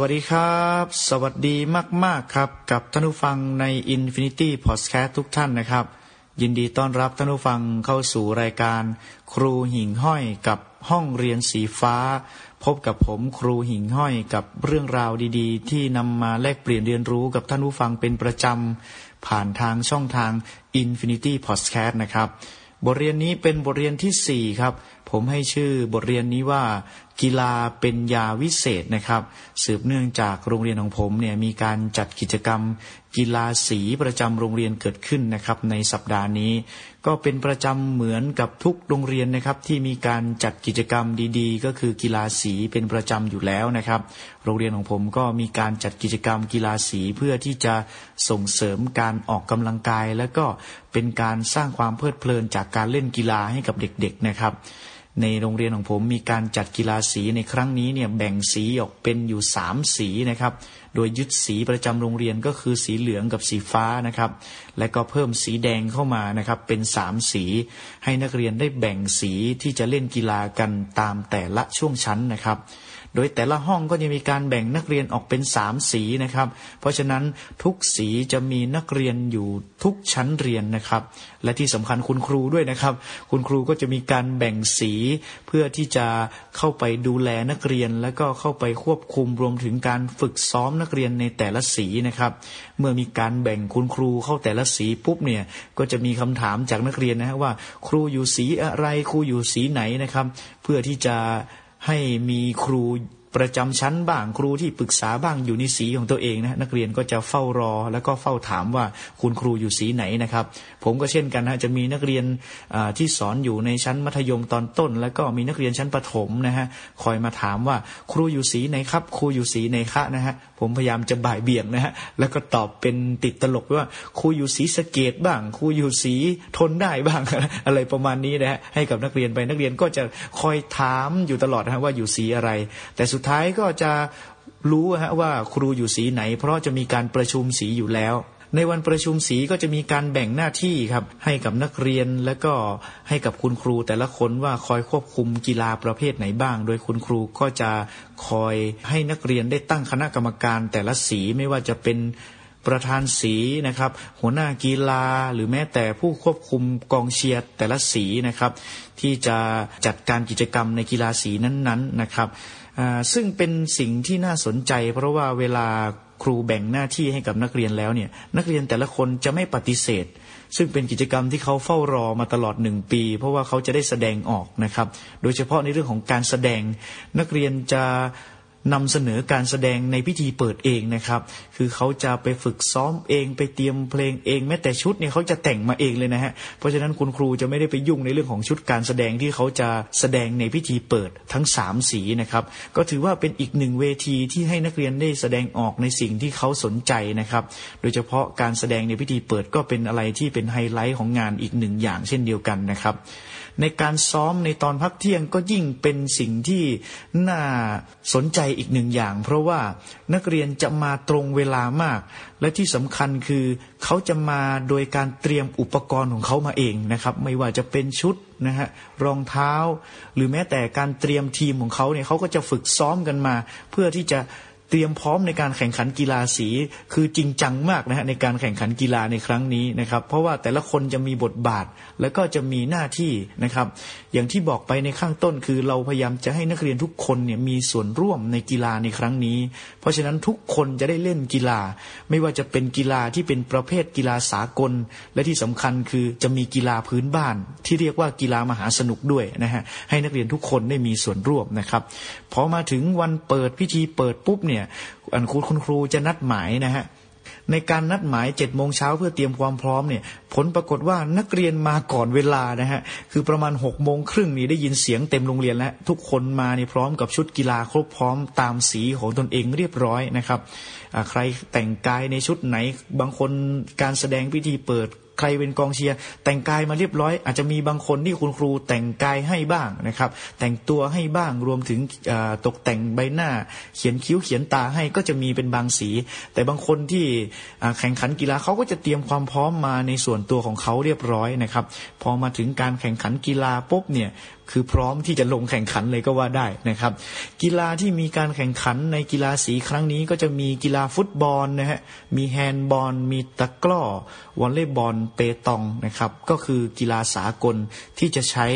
วัสดีครับ สวัสดีมาก ๆ ครับ กับท่านผู้ฟังใน Infinity Podcast ทุกท่านนะครับ ยินดีต้อนรับท่านผู้ฟังเข้าสู่รายการ ครูหิ่งห้อยกับห้องเรียนสีฟ้า พบกับผมครูหิ่งห้อยกับเรื่องราวดีๆ ที่นำมาแลกเปลี่ยนเรียนรู้กับท่านผู้ฟังเป็นประจำ ผ่านทางช่องทาง Infinity Podcast นะครับ บทเรียนนี้เป็นบทเรียนที่ 4 ครับ ผมให้ชื่อบทเรียนนี้ว่า กีฬาเป็นยาวิเศษนะครับ สืบเนื่องจากโรงเรียนของผมเนี่ยมีการจัดกิจกรรม กีฬาสีประจำโรงเรียนเกิดขึ้นนะครับ ในสัปดาห์นี้ ก็เป็นประจำเหมือนกับทุกโรงเรียนนะครับ ที่มีการจัดกิจกรรมดีๆ ก็คือกีฬาสีเป็นประจำอยู่แล้วนะครับ โรงเรียนของผมก็มีการจัดกิจกรรมกีฬาสีเพื่อที่จะส่งเสริมการออกกำลังกาย และก็เป็นการสร้างความเพลิดเพลินจากการเล่นกีฬาให้กับเด็ก ๆนะครับ ในโรงเรียนของผมมีการจัดกีฬาสีในครั้งนี้เนี่ยแบ่งสีออกเป็นอยู่สามสีนะครับ โดยยึดสีประจำโรงเรียนก็คือสีเหลืองกับสีฟ้านะครับ และก็เพิ่มสีแดงเข้ามานะครับ เป็นสามสี ให้นักเรียนได้แบ่งสีที่จะเล่นกีฬากันตามแต่ละช่วงชั้นนะครับ โดยแต่ละห้องก็จะมีการแบ่งนักเรียนออกเป็นสามสีนะครับ เพราะฉะนั้นทุกสีจะมีนักเรียนอยู่ทุกชั้นเรียนนะครับ และที่สำคัญคุณครูด้วยนะครับ คุณครูก็จะมีการแบ่งสีเพื่อที่จะเข้าไปดูแลนักเรียน และก็เข้าไปควบคุมรวมถึงการฝึกซ้อมนักเรียนในแต่ละสีนะครับ เมื่อมีการแบ่งคุณครูเข้าแต่ละสีปุ๊บเนี่ยก็จะมีคำถามจากนักเรียนนะฮะว่า ครูอยู่สีอะไรครูอยู่สีไหนนะครับ เพื่อที่จะ ให้มีครู ประจำชั้นบ้างครูที่ปรึกษาบ้างอยู่ในสีของตัวเองนะนักเรียนก็จะเฝ้ารอ แล้วก็เฝ้าถามว่าคุณครูอยู่สีไหนนะครับ ผมก็เช่นกันนะจะมีนักเรียนที่สอนอยู่ในชั้นมัธยมตอนต้น แล้วก็มีนักเรียนชั้นประถมนะฮะคอยมาถามว่าครูอยู่สีไหนครับ ครูอยู่สีไหนคะนะฮะผมพยายามจะบ่ายเบี่ยงนะฮะแล้วก็ตอบเป็นติดตลกว่าครูอยู่สีสเกตบ้างครูอยู่สีทนได้บ้างอะไรประมาณนี้นะฮะให้กับนักเรียนไปนักเรียนก็จะคอยถามอยู่ตลอดนะฮะว่าอยู่สีอะไร แต่สุดท้ายก็จะรู้ฮะว่าครูอยู่สีไหน เพราะจะมีการประชุมสีอยู่แล้ว ในวันประชุมสีก็จะมีการแบ่งหน้าที่ครับ ให้กับนักเรียนและก็ให้กับคุณครูแต่ละคนว่าคอยควบคุมกีฬาประเภทไหนบ้าง โดยคุณครูก็จะคอยให้นักเรียนได้ตั้งคณะกรรมการแต่ละสีไม่ว่าจะเป็นประธานสีนะครับ หัวหน้ากีฬาหรือแม้แต่ผู้ควบคุมกองเชียร์แต่ละสีนะครับ ที่จะจัดการกิจกรรมในกีฬาสีนั้นๆนะครับ ซึ่งเป็นสิ่งที่น่าสนใจ เพราะว่าเวลาครูแบ่งหน้าที่ให้กับนักเรียนแล้วเนี่ย นักเรียนแต่ละคนจะไม่ปฏิเสธ ซึ่งเป็นกิจกรรมที่เขาเฝ้ารอมาตลอดหนึ่งปี เพราะว่าเขาจะได้แสดงออกนะครับ โดยเฉพาะในเรื่องของการแสดงนักเรียนจะ นำเสนอการแสดงในพิธีเปิดเองนะครับ คือเขาจะไปฝึกซ้อมเองไปเตรียมเพลงเองแม้แต่ชุดเนี่ยเขาจะแต่งมาเองเลยนะฮะเพราะฉะนั้นคุณครูจะไม่ได้ไปยุ่งในเรื่องของชุดการแสดงที่เขาจะแสดงในพิธีเปิดทั้ง 3 สีนะครับก็ถือว่าเป็นอีกหนึ่งเวทีที่ให้นักเรียนได้แสดงออกในสิ่งที่เขาสนใจนะครับ โดยเฉพาะการแสดงในพิธีเปิดก็เป็นอะไรที่เป็นไฮไลท์ของงานอีกหนึ่งอย่างเช่นเดียวกันนะครับ ในการซ้อมในตอนพักเที่ยงก็ยิ่งเป็นสิ่งที่น่าสนใจอีกหนึ่งอย่าง เพราะว่านักเรียนจะมาตรงเวลามาก และที่สำคัญคือเขาจะมาโดยการเตรียมอุปกรณ์ของเขามาเองนะครับ ไม่ว่าจะเป็นชุดนะฮะรองเท้า หรือแม้แต่การเตรียมทีมของเขาเนี่ยเขาก็จะฝึกซ้อมกันมา เพื่อที่จะ ตรียมพร้อมในการแข่งขันกีฬาสี คือจริงจังมากนะฮะในการแข่งขันกีฬาในครั้งนี้นะครับ เพราะว่าแต่ละคนจะมีบทบาทแล้วก็จะมีหน้าที่นะครับ อย่างที่บอกไปในข้างต้นคือเราพยายามจะให้นักเรียนทุกคนเนี่ยมีส่วนร่วมในกีฬาในครั้งนี้ เพราะฉะนั้นทุกคนจะได้เล่นกีฬา ไม่ว่าจะเป็นกีฬาที่เป็นประเภทกีฬาสากล และที่สำคัญคือจะมีกีฬาพื้นบ้าน ที่เรียกว่ากีฬามหาสนุกด้วยนะฮะให้นักเรียนทุกคนได้มีส่วนร่วมนะครับพอมาถึงวันเปิดพิธีเปิดปุ๊บเนี่ยอันคุณครูจะนัดหมายนะฮะในการนัดหมายเจ็ดโมงเช้าเพื่อเตรียมความพร้อมเนี่ย ผลปรากฏว่านักเรียนมาก่อนเวลานะฮะ คือประมาณหกโมงครึ่งนี่ได้ยินเสียงเต็มโรงเรียนแล้ว ทุกคนมานี่พร้อมกับชุดกีฬาครบพร้อมตามสีของตนเองเรียบร้อยนะครับใครแต่งกายในชุดไหนบางคนการแสดงพิธีเปิด ใครเป็นกองเชียร์แต่งกายมาเรียบร้อย อาจจะมีบางคนที่คุณครูแต่งกายให้บ้างนะครับ แต่งตัวให้บ้างรวมถึงตกแต่งใบหน้า เขียนคิ้วเขียนตาให้ก็จะมีเป็นบางสี แต่บางคนที่แข่งขันกีฬาเขาก็จะเตรียมความพร้อมมาในส่วนตัวของเขาเรียบร้อยนะครับ พอมาถึงการแข่งขันกีฬาปุ๊บเนี่ยคือพร้อมที่จะลงแข่งขันเลยก็ว่าได้นะครับ กีฬาที่มีการแข่งขันในกีฬาสีครั้งนี้ก็จะมีกีฬาฟุตบอลนะฮะมีแฮนด์บอล มีตะกร้อวอลเลย์บอลเปตองนะครับ ก็คือกีฬาสากลที่จะใช้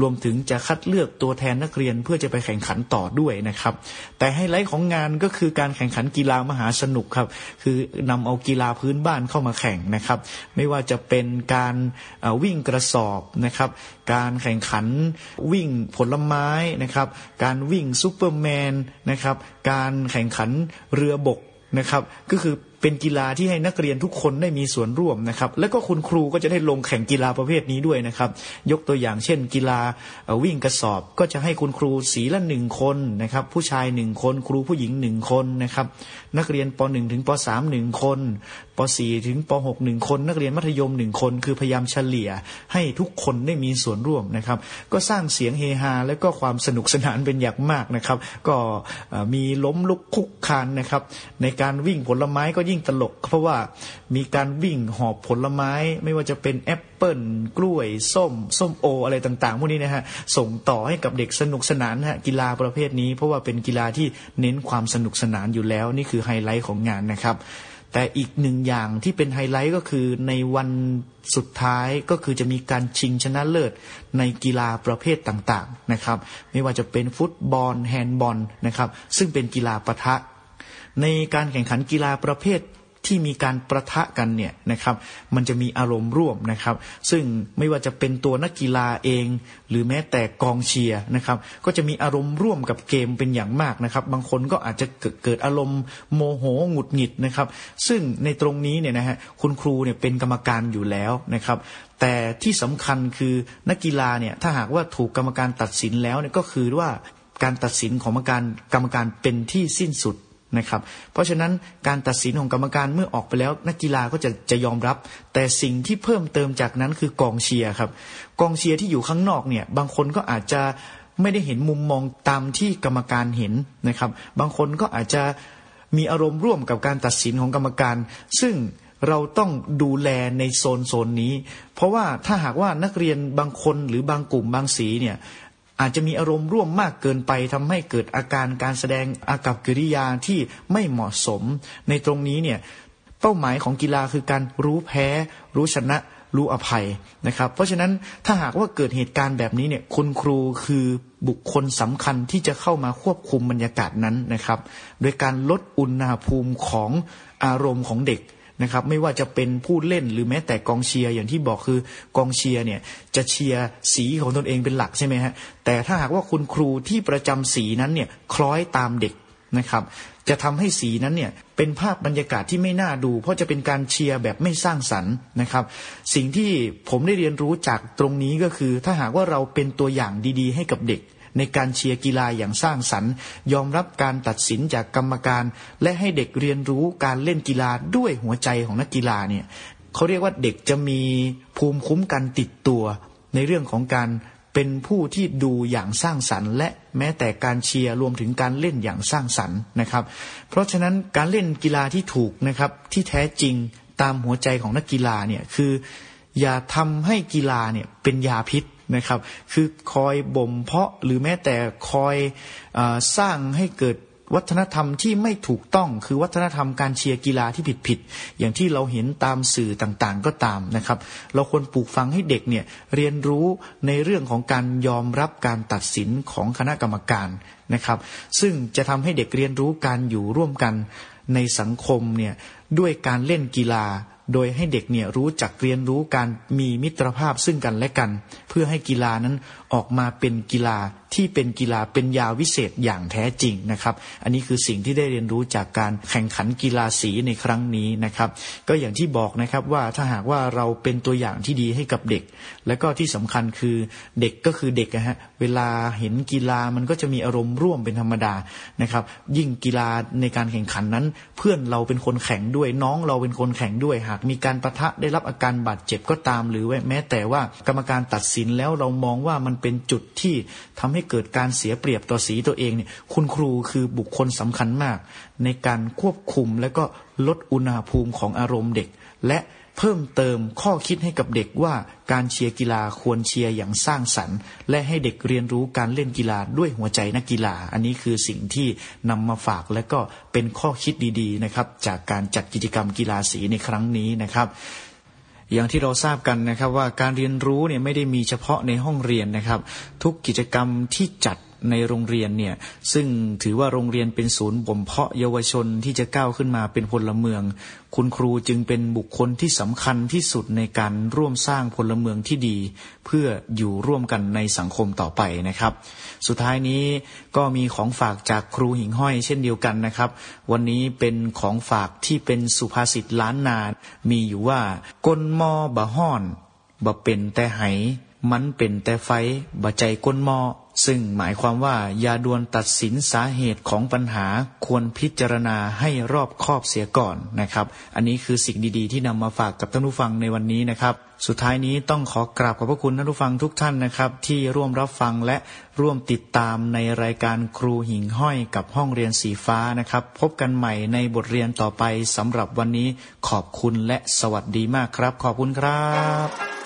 รวมถึงจะคัดเลือกตัวแทนนักเรียนเพื่อจะไปแข่งขันต่อด้วยนะครับ แต่ไฮไลท์ของงานก็คือการแข่งขันกีฬามหาสนุกครับ คือนำเอากีฬาพื้นบ้านเข้ามาแข่งนะครับ ไม่ว่าจะเป็นการวิ่งกระสอบนะครับ การแข่งขันวิ่งผลไม้นะครับ การวิ่งซูเปอร์แมนนะครับ การแข่งขันเรือบกนะครับ ก็คือ เป็นกีฬาที่ให้นักเรียนทุกคนได้มีส่วนร่วมนะครับ แล้วก็คุณครูก็จะได้ลงแข่งกีฬาประเภทนี้ด้วยนะครับ ยกตัวอย่างเช่น กีฬาวิ่งกระสอบก็จะให้คุณครูสีละหนึ่งคนนะครับ ผู้ชายหนึ่งคน ครูผู้หญิงหนึ่งคนนะครับ นักเรียนป .1 ถึงป .3 หนึ่งคนป .4 ถึงป .6 หนึ่งคน นักเรียนมัธยมหนึ่งคน คือพยายามเฉลี่ยให้ทุกคนได้มีส่วนร่วมนะครับ ก็สร้างเสียงเฮฮาและก็ความสนุกสนานเป็นอย่างมากนะครับ ก็มีล้มลุกคุกคานนะครับ ในการวิ่งผลไม้ก็ยิ่งตลก เพราะว่ามีการวิ่งหอบผลไม้ ไม่ว่าจะเป็นแอปเปิลกล้วย ส้ม ส้มโอ อะไรต่างๆพวกนี้นะฮะส่งต่อให้กับเด็กสนุกสนานฮะกีฬาประเภทนี้ เพราะว่าเป็นกีฬาที่เน้นความสนุกสนานอยู่แล้ว นี่คือไฮไลท์ของงานนะครับแต่อีกหนึ่งอย่างที่เป็นไฮไลท์ก็คือในวันสุดท้ายก็คือจะมีการชิงชนะเลิศในกีฬาประเภทต่างๆนะครับ ไม่ว่าจะเป็นฟุตบอลแฮนด์บอลนะครับ ซึ่งเป็นกีฬาปะทะ ในการแข่งขันกีฬาประเภทที่มีการประทะกันเนี่ยนะครับ มันจะมีอารมณ์ร่วมนะครับ ซึ่งไม่ว่าจะเป็นตัวนักกีฬาเอง หรือแม้แต่กองเชียร์นะครับ ก็จะมีอารมณ์ร่วมกับเกมเป็นอย่างมากนะครับ บางคนก็อาจจะเกิดอารมณ์โมโหหงุดหงิดนะครับ ซึ่งในตรงนี้เนี่ยนะฮะคุณครูเนี่ยเป็นกรรมการอยู่แล้วนะครับแต่ที่สำคัญคือนักกีฬาเนี่ยถ้าหากว่าถูกกรรมการตัดสินแล้วเนี่ยก็คือว่าการตัดสินของกรรมการกรรมการเป็นที่สิ้นสุด นะครับ เพราะฉะนั้นการตัดสินของกรรมการเมื่อออกไปแล้ว นักกีฬาก็จะจะยอมรับ แต่สิ่งที่เพิ่มเติมจากนั้นคือกองเชียร์ครับ กองเชียร์ที่อยู่ข้างนอกเนี่ย บางคนก็อาจจะไม่ได้เห็นมุมมองตามที่กรรมการเห็นนะครับ บางคนก็อาจจะมีอารมณ์ร่วมกับการตัดสินของกรรมการ ซึ่งเราต้องดูแลในโซนโซนนี้ เพราะว่าถ้าหากว่านักเรียนบางคนหรือบางกลุ่มบางสีเนี่ย อาจจะมีอารมณ์ร่วมมากเกินไปทำให้เกิดอาการการแสดงอากับกิริยาที่ไม่เหมาะสม ในตรงนี้เนี่ยเป้าหมายของกีฬาคือการรู้แพ้ รู้ชนะรู้อภัยนะครับ เพราะฉะนั้นถ้าหากว่าเกิดเหตุการณ์แบบนี้เนี่ยคุณครูคือบุคคลสำคัญที่จะเข้ามาควบคุมบรรยากาศนั้นนะครับ โดยการลดอุณหภูมิของอารมณ์ของเด็ก นะครับ ไม่ว่าจะเป็นผู้เล่นหรือแม้แต่กองเชียร์อย่างที่บอกคือกองเชียร์เนี่ยจะเชียร์สีของตนเองเป็นหลักใช่ไหมฮะแต่ถ้าหากว่าคุณครูที่ประจำสีนั้นเนี่ยคล้อยตามเด็กนะครับ จะทำให้สีนั้นเนี่ยเป็นภาพบรรยากาศที่ไม่น่าดู เพราะจะเป็นการเชียร์แบบไม่สร้างสรรค์นะครับ สิ่งที่ผมได้เรียนรู้จากตรงนี้ก็คือ ถ้าหากว่าเราเป็นตัวอย่างดี ๆ ให้กับเด็ก ในการเชียร์กีฬาอย่างสร้างสรรค์ ยอมรับการตัดสินจากกรรมการ และให้เด็กเรียนรู้การเล่นกีฬาด้วยหัวใจของนักกีฬาเนี่ยเขาเรียกว่าเด็กจะมีภูมิคุ้มกันติดตัว ในเรื่องของการเป็นผู้ที่ดูอย่างสร้างสรรค์ และแม้แต่การเชียร์รวมถึงการเล่นอย่างสร้างสรรค์นะครับ เพราะฉะนั้นการเล่นกีฬาที่ถูกนะครับที่แท้จริงตามหัวใจของนักกีฬาเนี่ยคือ อย่าทำให้กีฬาเนี่ยเป็นยาพิษ นะครับ คือคอยบ่มเพาะหรือแม้แต่คอยอสร้างให้เกิดวัฒนธรรมที่ไม่ถูกต้องคือวัฒนธรรมการเชียร์กีฬาที่ผิดผิดอย่างที่เราเห็นตามสื่อต่างๆก็ตามนะครับ เราควรปลูกฝังให้เด็กเนี่ยเรียนรู้ในเรื่องของการยอมรับการตัดสินของคณะกรรมการนะครับ ซึ่งจะทำให้เด็กเรียนรู้การอยู่ร่วมกันในสังคมเนี่ยด้วยการเล่นกีฬา โดยให้เด็กเนี่ยรู้จักเรียนรู้การมีมิตรภาพซึ่งกันและกัน เพื่อให้กีฬานั้นออกมาเป็นกีฬาที่เป็นกีฬาเป็นยาวิเศษอย่างแท้จริงนะครับ อันนี้คือสิ่งที่ได้เรียนรู้จากการแข่งขันกีฬาสีในครั้งนี้นะครับ ก็อย่างที่บอกนะครับว่าถ้าหากว่าเราเป็นตัวอย่างที่ดีให้กับเด็ก และก็ที่สำคัญคือเด็กก็คือเด็กนะฮะ เวลาเห็นกีฬามันก็จะมีอารมณ์ร่วมเป็นธรรมดานะครับ ยิ่งกีฬาในการแข่งขันนั้น เพื่อนเราเป็นคนแข่งด้วยน้องเราเป็นคนแข่งด้วย หากมีการประทะได้รับอาการบาดเจ็บก็ตามหรือแม้แต่ว่ากรรมการตัดสินแล้วเรามองว่ามันเป็นจุดที่ทำให้เกิดการเสียเปรียบต่อสีตัวเองเนี่ยคุณครูคือบุคคลสำคัญมาก ในการควบคุมและก็ลดอุณหภูมิของอารมณ์เด็ก และ เพิ่มเติมข้อคิดให้กับเด็กว่าการเชียร์กีฬาควรเชียร์อย่างสร้างสรรค์ และให้เด็กเรียนรู้การเล่นกีฬาด้วยหัวใจนักกีฬา อันนี้คือสิ่งที่นำมาฝากและก็เป็นข้อคิดดีๆนะครับจากการจัดกิจกรรมกีฬาสีในครั้งนี้นะครับอย่างที่เราทราบกันนะครับว่าการเรียนรู้เนี่ยไม่ได้มีเฉพาะในห้องเรียนนะครับ ทุกกิจกรรมที่จัด ในโรงเรียนเนี่ยซึ่งถือว่าโรงเรียนเป็นศูนย์บ่มเพาะเยาวชนที่จะก้าวขึ้นมาเป็นพลเมือง คุณครูจึงเป็นบุคคลที่สำคัญที่สุดในการร่วมสร้างพลเมืองที่ดี เพื่ออยู่ร่วมกันในสังคมต่อไปนะครับ สุดท้ายนี้ก็มีของฝากจากครูหิ่งห้อยเช่นเดียวกันนะครับ วันนี้เป็นของฝากที่เป็นสุภาษิตล้านนา มีอยู่ว่ากลมอบะห้อนบะเป็นแต่ไหมันเป็นแต่ไฟบะใจก้นหมอ ซึ่งหมายความว่าอย่าด่วนตัดสินสาเหตุของปัญหาควรพิจารณาให้รอบคอบเสียก่อนนะครับ อันนี้คือสิ่งดีๆ ที่นำมาฝากกับท่านผู้ฟังในวันนี้นะครับ สุดท้ายนี้ต้องขอกราบขอบพระคุณท่านผู้ฟังทุกท่านนะครับ ที่ร่วมรับฟังและร่วมติดตามในรายการครูหิ่งห้อยกับห้องเรียนสีฟ้านะครับ พบกันใหม่ในบทเรียนต่อไปสำหรับวันนี้ขอบคุณและสวัสดีมากครับ ขอบคุณครับ